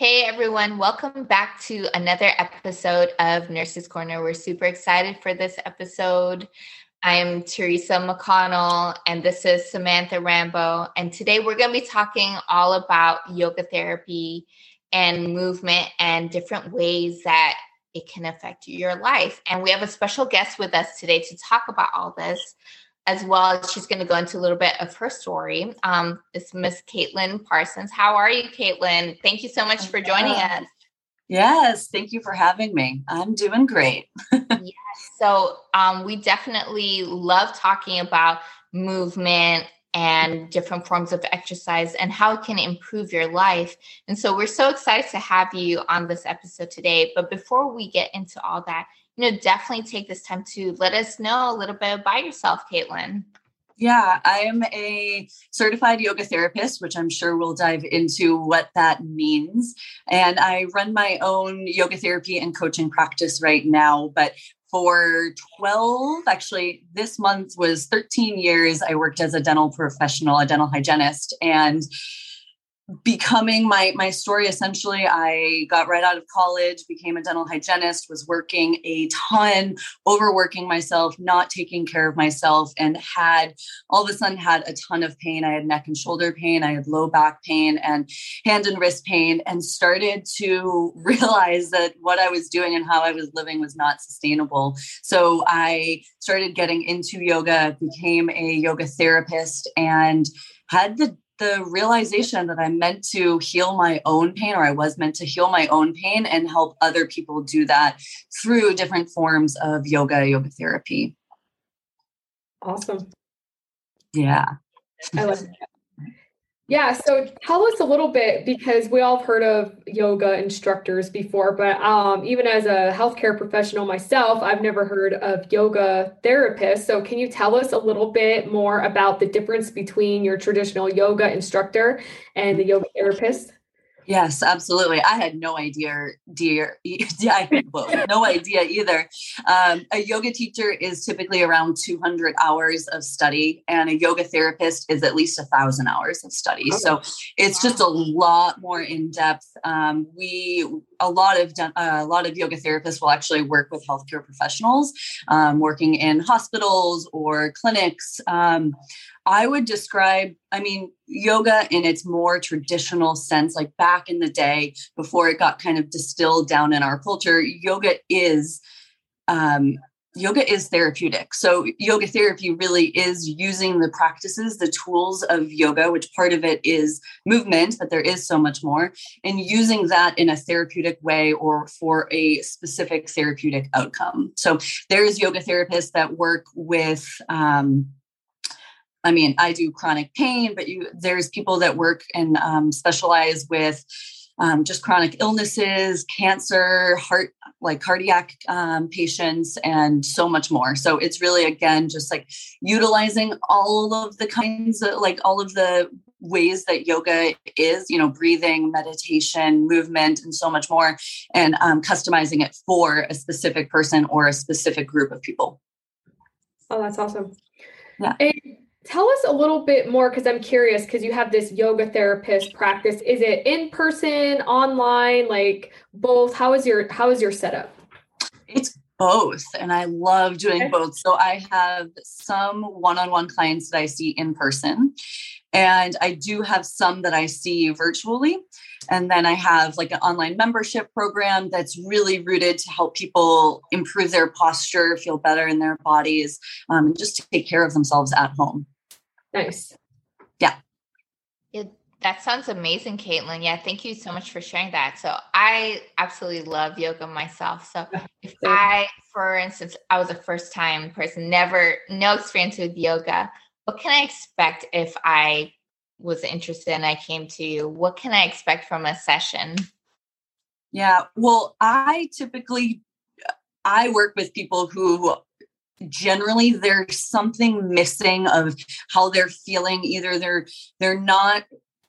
Hey everyone, welcome back to another episode of Nurses Corner. We're super excited for this episode. I'm Teresa McConnell, and this is Samantha Rambo. And today we're going to be talking all about yoga therapy and movement and different ways that it can affect your life. And we have a special guest with us today to talk about all this as well as she's going to go into a little bit of her story. Um, it's Miss Caitlin Parsons. How are you, Caitlin? Thank you so much for joining us. Yes, thank you for having me. I'm doing great. yes, so um, we definitely love talking about movement and different forms of exercise and how it can improve your life. And so we're so excited to have you on this episode today. But before we get into all that, you know, definitely take this time to let us know a little bit about yourself, Caitlin. Yeah, I am a certified yoga therapist, which I'm sure we'll dive into what that means. And I run my own yoga therapy and coaching practice right now. But for 12, actually, this month was 13 years, I worked as a dental professional, a dental hygienist. And becoming my my story essentially i got right out of college became a dental hygienist was working a ton overworking myself not taking care of myself and had all of a sudden had a ton of pain. I had neck and shoulder pain i had low back pain and hand and wrist pain and started to realize that what i was doing and how i was living was not sustainable. So i started getting into yoga became a yoga therapist and had the the realization that I'm meant to heal my own pain, or I was meant to heal my own pain and help other people do that through different forms of yoga, yoga therapy. Awesome. Yeah. I love that. Yeah, so tell us a little bit because we all have heard of yoga instructors before, but um, even as a healthcare professional myself, I've never heard of yoga therapists. So, can you tell us a little bit more about the difference between your traditional yoga instructor and the yoga therapist? Yes, absolutely. I had no idea, dear. Yeah, I no idea either. Um, a yoga teacher is typically around 200 hours of study, and a yoga therapist is at least a thousand hours of study. So it's just a lot more in depth. Um, we a lot of uh, a lot of yoga therapists will actually work with healthcare professionals, um, working in hospitals or clinics. I would describe, I mean, yoga in its more traditional sense, like back in the day before it got kind of distilled down in our culture, yoga is um, yoga is therapeutic. So yoga therapy really is using the practices, the tools of yoga, which part of it is movement, but there is so much more, and using that in a therapeutic way or for a specific therapeutic outcome. So there's yoga therapists that work with um, I mean, I do chronic pain, but you there's people that work and um, specialize with um, just chronic illnesses, cancer, heart, like cardiac um, patients, and so much more. So it's really again just like utilizing all of the kinds of like all of the ways that yoga is, you know, breathing, meditation, movement, and so much more, and um, customizing it for a specific person or a specific group of people. Oh, that's awesome. Yeah. And tell us a little bit more because i'm curious because you have this yoga therapist practice. Is it in person online like both? How is your how is your setup? It's both and i love doing okay. both. So i have some one-on-one clients that i see in person and i do have some that i see virtually and then i have like an online membership program that's really rooted to help people improve their posture feel better in their bodies um, and just take care of themselves at home Nice. Yeah. It, that sounds amazing, Caitlin. Yeah, thank you so much for sharing that. So I absolutely love yoga myself. So if I, for instance, I was a first time person, never, no experience with yoga, what can I expect if I was interested and I came to you? What can I expect from a session? Yeah, well, I typically I work with people who generally there's something missing of how they're feeling either they're they're not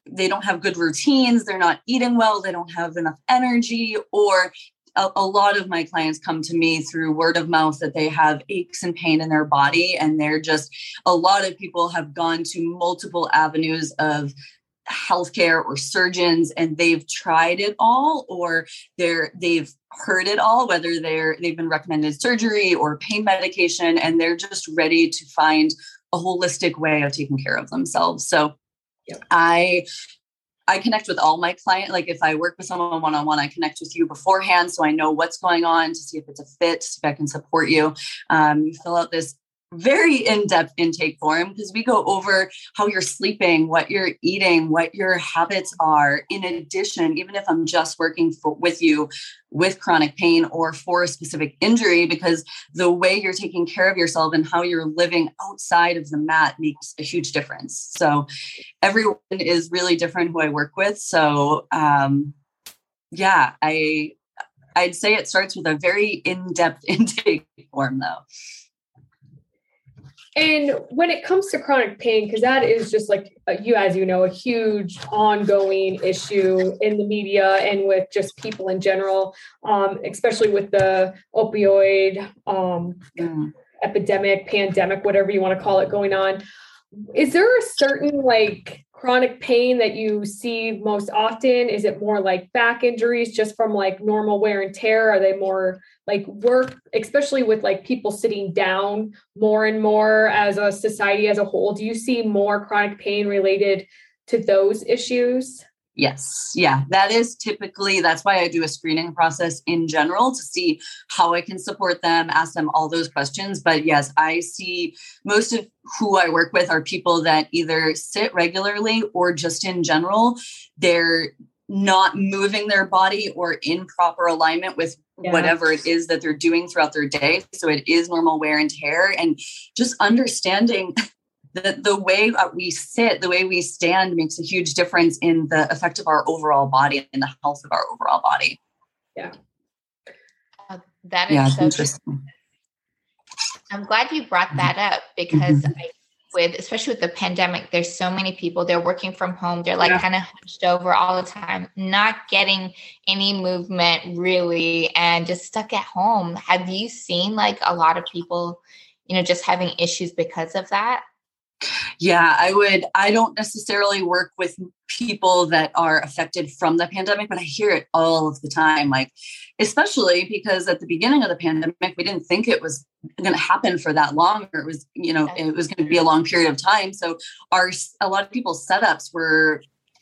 they don't have good routines they're not eating well they don't have enough energy or a, a, lot of my clients come to me through word of mouth that they have aches and pain in their body and they're just a lot of people have gone to multiple avenues of healthcare or surgeons and they've tried it all or they're they've heard it all whether they're they've been recommended surgery or pain medication and they're just ready to find a holistic way of taking care of themselves. So i I connect with all my clients. Like if I work with someone one on one, I connect with you beforehand so I know what's going on to see if it's a fit, if I can support you. Um, you fill out this very in-depth intake form because we go over how you're sleeping what you're eating what your habits are in addition even if i'm just working for, with you with chronic pain or for a specific injury because the way you're taking care of yourself and how you're living outside of the mat makes a huge difference. So everyone is really different who i work with. So um, yeah i i'd say it starts with a very in-depth intake form though and when it comes to chronic pain, because that is just like uh, you, as you know, a huge ongoing issue in the media and with just people in general, um, especially with the opioid um, mm. epidemic, pandemic, whatever you want to call it, going on. Is there a certain like chronic pain that you see most often? Is it more like back injuries just from like normal wear and tear? Are they more like work, especially with like people sitting down more and more as a society as a whole? Do you see more chronic pain related to those issues? Yes. Yeah. That is typically, that's why I do a screening process in general to see how I can support them, ask them all those questions. But yes, I see most of who I work with are people that either sit regularly or just in general, they're not moving their body or in proper alignment with yeah. whatever it is that they're doing throughout their day. So it is normal wear and tear. And just understanding the, the way we sit, the way we stand makes a huge difference in the effect of our overall body and the health of our overall body. Yeah. Uh, that is yeah, so interesting. I'm glad you brought that up because mm-hmm. I, with especially with the pandemic, there's so many people they're working from home. They're like yeah. kind of hunched over all the time, not getting any movement really, and just stuck at home. Have you seen like a lot of people, you know, just having issues because of that? Yeah, I would. I don't necessarily work with people that are affected from the pandemic, but I hear it all of the time. Like, especially because at the beginning of the pandemic, we didn't think it was going to happen for that long, or it was, you know, it was going to be a long period of time. So, our a lot of people's setups were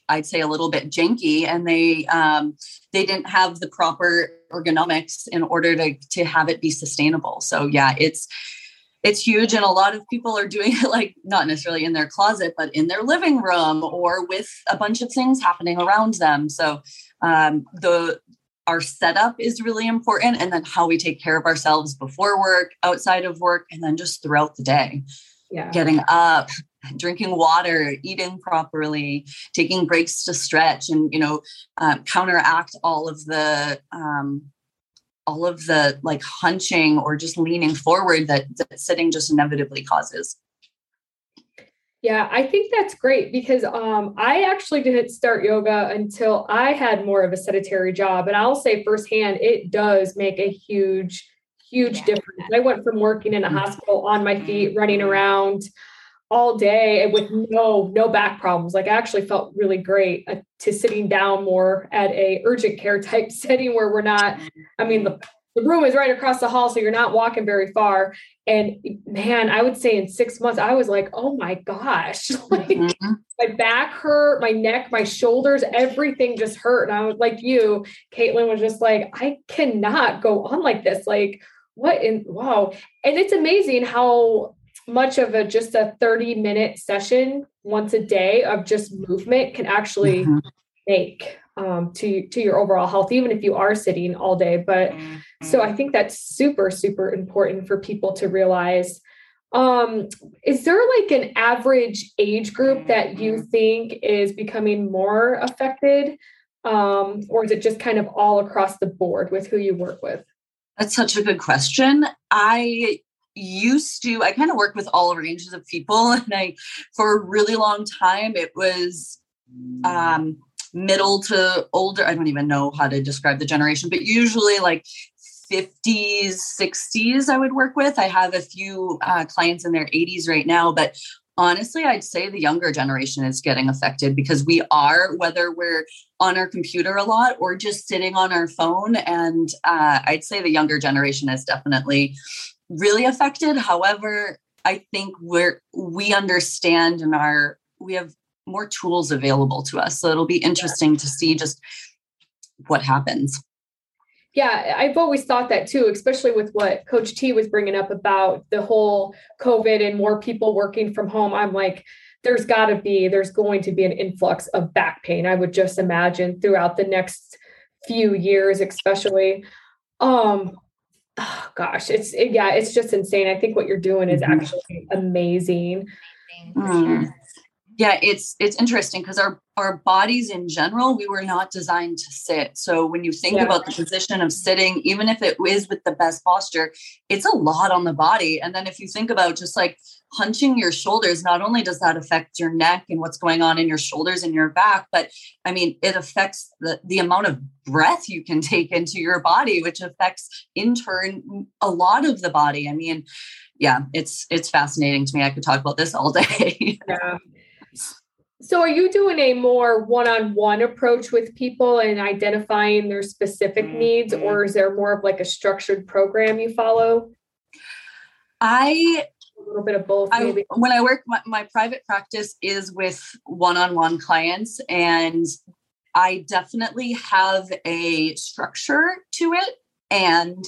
I'd say a little bit janky, and they um, they didn't have the proper ergonomics in order to to have it be sustainable. So yeah, it's it's huge and a lot of people are doing it like not necessarily in their closet but in their living room or with a bunch of things happening around them. So um, the our setup is really important and then how we take care of ourselves before work outside of work and then just throughout the day. Yeah. Getting up drinking water eating properly taking breaks to stretch and you know um, counteract all of the um, all of the like hunching or just leaning forward that, that sitting just inevitably causes. Yeah, I think that's great because um, I actually didn't start yoga until I had more of a sedentary job. And I'll say firsthand, it does make a huge, huge yeah. difference. I went from working in a hospital on my feet, running around all day and with no no back problems. Like i actually felt really great uh, to sitting down more at a urgent care type setting where we're not i mean the, the room is right across the hall so you're not walking very far. And man i would say in six months i was like oh my gosh. Like mm-hmm. my back hurt my neck my shoulders everything just hurt. And i was like you caitlin was just like i cannot go on like this. Like what in wow. And it's amazing how much of a just a 30 minute session once a day of just movement can actually mm-hmm. make um, to to your overall health even if you are sitting all day but mm-hmm. so i think that's super super important for people to realize um is there like an average age group that you mm-hmm. think is becoming more affected um or is it just kind of all across the board with who you work with that's such a good question i used to i kind of work with all ranges of people and i for a really long time it was um middle to older i don't even know how to describe the generation but usually like 50s 60s i would work with i have a few uh, clients in their 80s right now but honestly, I'd say the younger generation is getting affected because we are, whether we're on our computer a lot or just sitting on our phone. And uh, I'd say the younger generation is definitely really affected. However, I think we're we understand and are we have more tools available to us. So it'll be interesting to see just what happens. Yeah, I've always thought that too, especially with what Coach T was bringing up about the whole COVID and more people working from home. I'm like, there's got to be, there's going to be an influx of back pain. I would just imagine throughout the next few years, especially. Um, gosh, it's it, yeah, it's just insane. I think what you're doing is mm-hmm. actually amazing. amazing yeah it's it's interesting because our our bodies in general we were not designed to sit. So when you think yeah. about the position of sitting even if it is with the best posture it's a lot on the body. And then if you think about just like hunching your shoulders not only does that affect your neck and what's going on in your shoulders and your back but i mean it affects the the amount of breath you can take into your body which affects in turn a lot of the body. I mean yeah it's it's fascinating to me. I could talk about this all day. Yeah so, are you doing a more one on one approach with people and identifying their specific mm-hmm. needs, or is there more of like a structured program you follow? I a little bit of both. I, when I work, my, my private practice is with one on one clients, and I definitely have a structure to it. And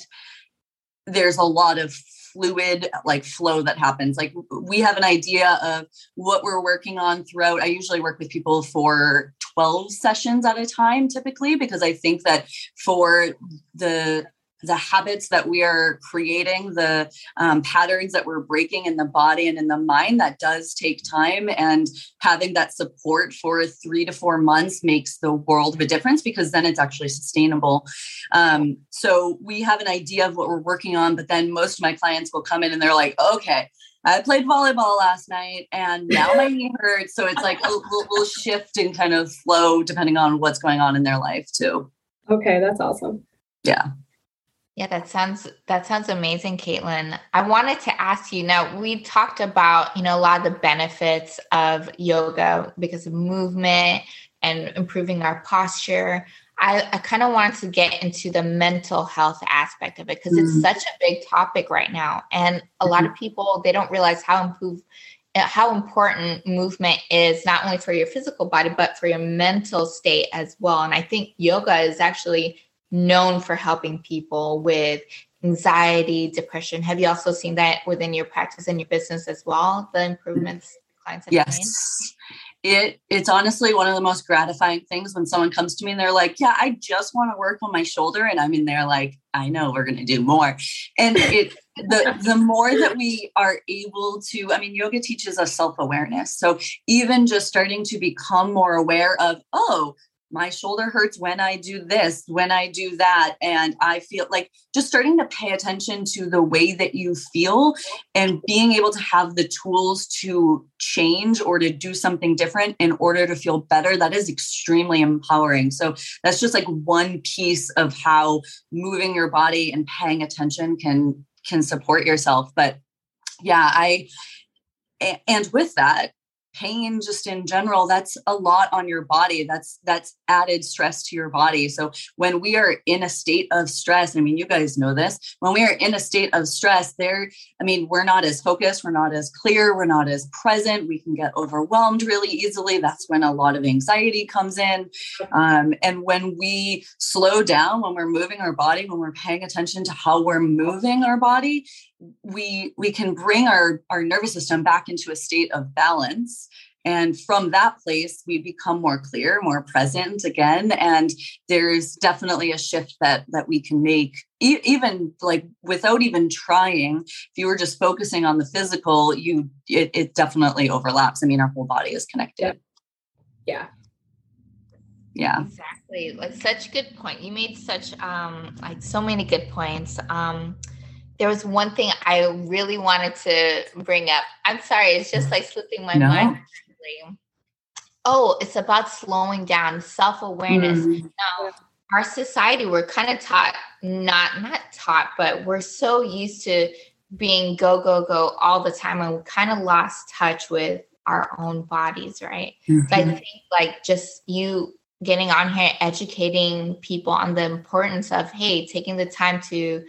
there's a lot of fluid like flow that happens. Like we have an idea of what we're working on throughout. I usually work with people for 12 sessions at a time typically because i think that for the the habits that we are creating, the um, patterns that we're breaking in the body and in the mind, that does take time. And having that support for three to four months makes the world of a difference because then it's actually sustainable. Um, so we have an idea of what we're working on, but then most of my clients will come in and they're like, okay, I played volleyball last night and now my knee hurts. So it's like oh, we'll, we'll shift and kind of flow depending on what's going on in their life too. Okay, that's awesome. Yeah. Yeah, that sounds that sounds amazing, Caitlin. I wanted to ask you now, we talked about, you know, a lot of the benefits of yoga because of movement and improving our posture. I, I kind of wanted to get into the mental health aspect of it because mm-hmm. it's such a big topic right now. And a lot of mm-hmm. people they don't realize how improve how important movement is not only for your physical body but for your mental state as well and i think yoga is actually known for helping people with anxiety, depression. Have you also seen that within your practice and your business as well? The improvements clients have yes. made? It it's honestly one of the most gratifying things when someone comes to me and they're like, "Yeah, I just want to work on my shoulder," and I'm in there like, "I know we're going to do more." And it the the more that we are able to, I mean, yoga teaches us self awareness. So even just starting to become more aware of, oh, my shoulder hurts when I do this, when I do that. And I feel like just starting to pay attention to the way that you feel and being able to have the tools to change or to do something different in order to feel better, that is extremely empowering. So that's just like one piece of how moving your body and paying attention can can support yourself. But yeah, I and with that, pain just in general that's a lot on your body. That's that's added stress to your body. So when we are in a state of stress i mean you guys know this when we are in a state of stress there i mean we're not as focused we're not as clear we're not as present we can get overwhelmed really easily. That's when a lot of anxiety comes in. Um, and when we slow down when we're moving our body when we're paying attention to how we're moving our body we we can bring our our nervous system back into a state of balance. And from that place we become more clear more present again. And there's definitely a shift that that we can make e- even like without even trying. If you were just focusing on the physical you it, it definitely overlaps. I mean our whole body is connected. Yeah. Yeah. Exactly. Like such good point. You made such um like so many good points. Um there was one thing I really wanted to bring up. I'm sorry, it's just like slipping my no. mind. Oh, it's about slowing down, self awareness. Mm. Now, our society, we're kind of taught, not not taught, but we're so used to being go, go, go all the time and we kind of lost touch with our own bodies, right? Mm-hmm. So I think like just you getting on here, educating people on the importance of, hey, taking the time to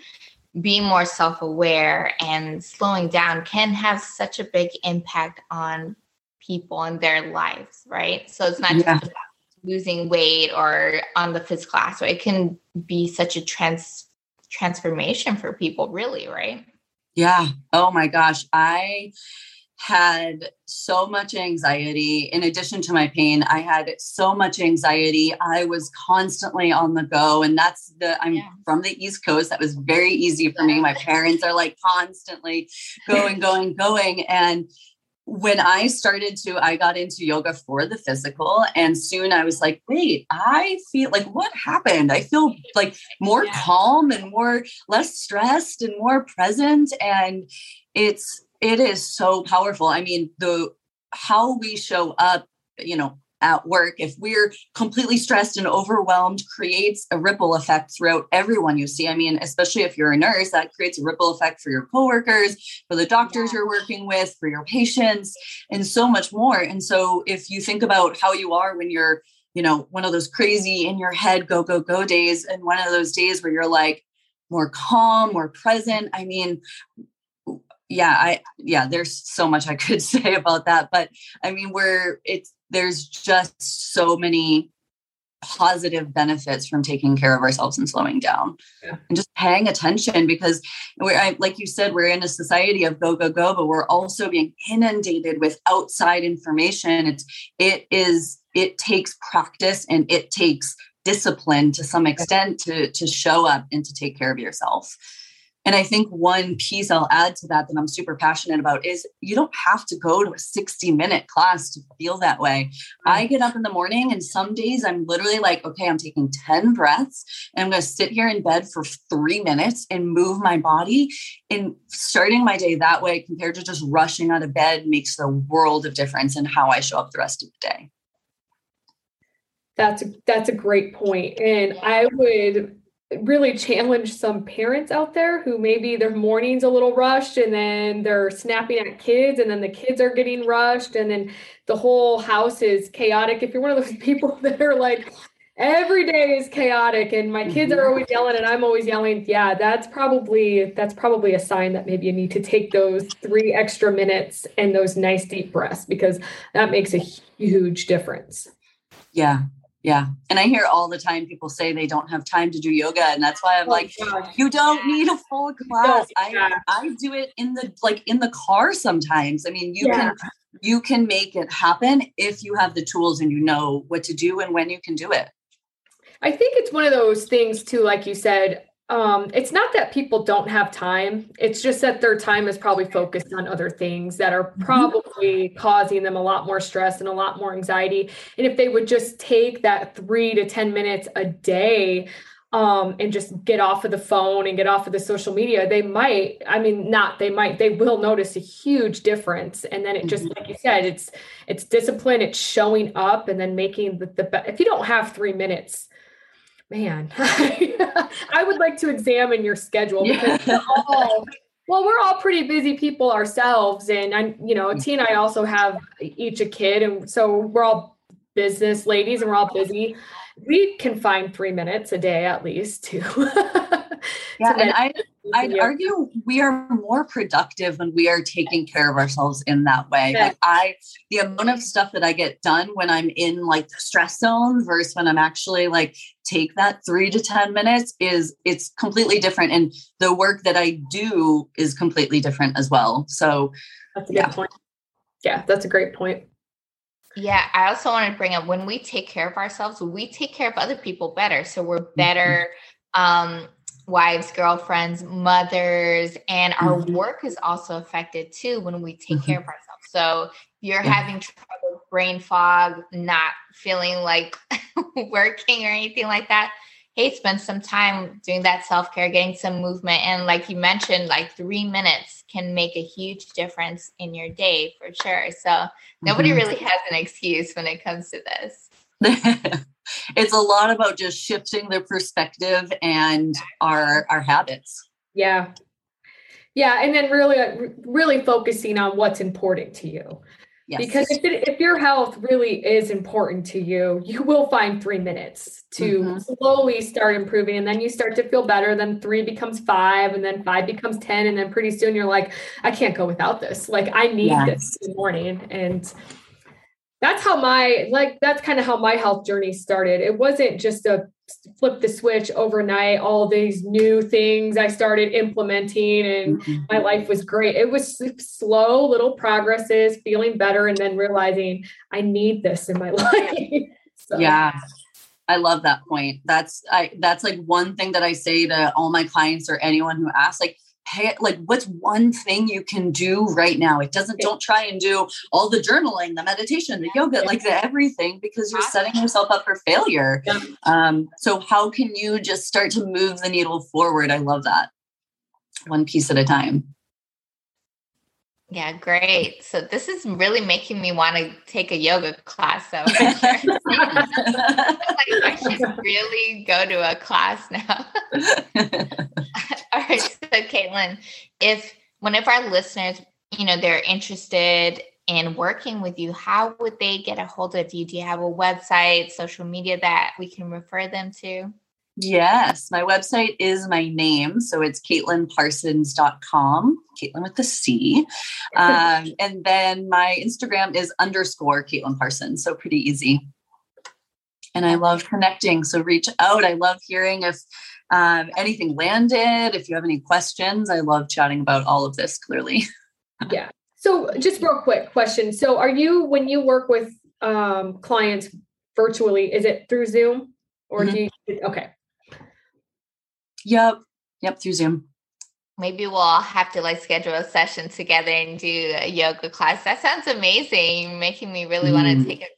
be more self aware and slowing down can have such a big impact on people and their lives, right? So it's not yeah. just about losing weight or on the physical aspect. It can be such a trans transformation for people, really, right? Yeah. Oh my gosh. I had so much anxiety. In addition to my pain, I had so much anxiety. I was constantly on the go. And that's the, I'm yeah. from the East Coast. That was very easy for me. My parents are like constantly going, going, going. And when I started to, I got into yoga for the physical, and soon I was like, wait, I feel like what happened? I feel like more yeah. calm and more less stressed and more present. And it's, it is so powerful. I mean, the how we show up, you know, at work, if we're completely stressed and overwhelmed, creates a ripple effect throughout everyone you see. I mean, especially if you're a nurse, that creates a ripple effect for your coworkers, for the doctors yeah. you're working with, for your patients, and so much more. And so if you think about how you are when you're, you know, one of those crazy in your head go, go, go days, and one of those days where you're like, more calm, more present. I mean, yeah i yeah there's so much i could say about that but i mean we're it's there's just so many positive benefits from taking care of ourselves and slowing down yeah. and just paying attention because we're I, like you said we're in a society of go go go but we're also being inundated with outside information. It's it is it takes practice and it takes discipline to some extent to to show up and to take care of yourself and I think one piece I'll add to that that I'm super passionate about is you don't have to go to a 60 minute class to feel that way. I get up in the morning and some days I'm literally like, okay, I'm taking 10 breaths and I'm going to sit here in bed for three minutes and move my body. And starting my day that way compared to just rushing out of bed makes a world of difference in how I show up the rest of the day. That's a, that's a great point. And I would really challenge some parents out there who maybe their morning's a little rushed and then they're snapping at kids and then the kids are getting rushed and then the whole house is chaotic. If you're one of those people that are like, every day is chaotic and my kids are mm-hmm. always yelling and I'm always yelling, yeah, that's probably that's probably a sign that maybe you need to take those three extra minutes and those nice deep breaths because that makes a huge difference. Yeah, yeah. And I hear all the time people say they don't have time to do yoga. And that's why I'm oh, like, gosh. you don't need a full class. I, I do it in the like in the car sometimes. I mean, you yeah. can you can make it happen if you have the tools and you know what to do and when you can do it. I think it's one of those things too, like you said, um, it's not that people don't have time. It's just that their time is probably focused on other things that are mm-hmm. probably causing them a lot more stress and a lot more anxiety. And if they would just take that three to 10 minutes a day um, and just get off of the phone and get off of the social media, they might, I mean, not they might, they will notice a huge difference. And then it just, mm-hmm. like you said, it's, it's discipline, it's showing up and then making the, the, if you don't have three minutes, man, I would like to examine your schedule because yeah. we're all, well, we're all pretty busy people ourselves. And I'm, you know, T and I also have each a kid. And so we're all business ladies and we're all busy. We can find three minutes a day at least to. yeah. and I, I'd argue we are more productive when we are taking care of ourselves in that way. Yeah. Like I, the amount of stuff that I get done when I'm in like the stress zone versus when I'm actually like take that three to 10 minutes is it's completely different. And the work that I do is completely different as well. So that's a good yeah. point. Yeah, that's a great point. Yeah, I also want to bring up when we take care of ourselves, we take care of other people better. So we're better um wives, girlfriends, mothers, and our mm-hmm. work is also affected too when we take mm-hmm. care of ourselves. So if you're yeah. having trouble, brain fog, not feeling like working or anything like that. Hey, spend some time doing that self care, getting some movement. And like you mentioned, like three minutes can make a huge difference in your day for sure. So nobody mm-hmm. really has an excuse when it comes to this. it's a lot about just shifting the perspective and our our habits. Yeah. Yeah, and then really, uh, really focusing on what's important to you. Yes. Because if, it, if your health really is important to you, you will find three minutes to mm-hmm. slowly start improving. And then you start to feel better. Then three becomes five, and then five becomes 10. And then pretty soon you're like, I can't go without this. Like, I need yes. this in the morning. And that's how my, like, that's kind of how my health journey started. It wasn't just a flip the switch overnight all these new things i started implementing and mm-hmm. my life was great it was slow little progresses feeling better and then realizing i need this in my life so. yeah i love that point that's i that's like one thing that i say to all my clients or anyone who asks like hey, like what's one thing you can do right now? It doesn't, don't try and do all the journaling, the meditation, the yoga, like the everything because you're setting yourself up for failure. Um, so how can you just start to move the needle forward? I love that. One piece at a time. Yeah, great. So this is really making me want to take a yoga class. So like I should really go to a class now. All right, so Caitlin, if one of our listeners, you know, they're interested in working with you, how would they get a hold of you? Do you have a website, social media that we can refer them to? Yes, my website is my name. So it's CaitlinParsons.com, Caitlin with the C. Um, and then my Instagram is underscore Caitlin Parsons. So pretty easy. And I love connecting. So reach out. I love hearing if um, anything landed, if you have any questions. I love chatting about all of this clearly. yeah. So just real quick question. So are you, when you work with um, clients virtually, is it through Zoom or mm-hmm. do you, okay. Yep. Yep. Through Zoom. Maybe we'll have to like schedule a session together and do a yoga class. That sounds amazing. making me really mm. want to take a class.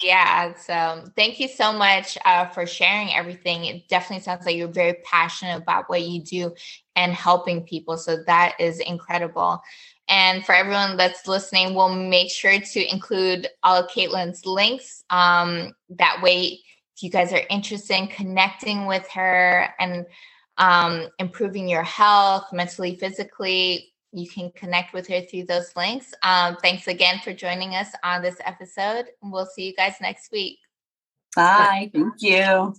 Yeah. So thank you so much uh, for sharing everything. It definitely sounds like you're very passionate about what you do and helping people. So that is incredible. And for everyone that's listening, we'll make sure to include all of Caitlin's links. Um, that way, if you guys are interested in connecting with her and um, improving your health mentally, physically, you can connect with her through those links. Um, thanks again for joining us on this episode. We'll see you guys next week. Bye. Thank you.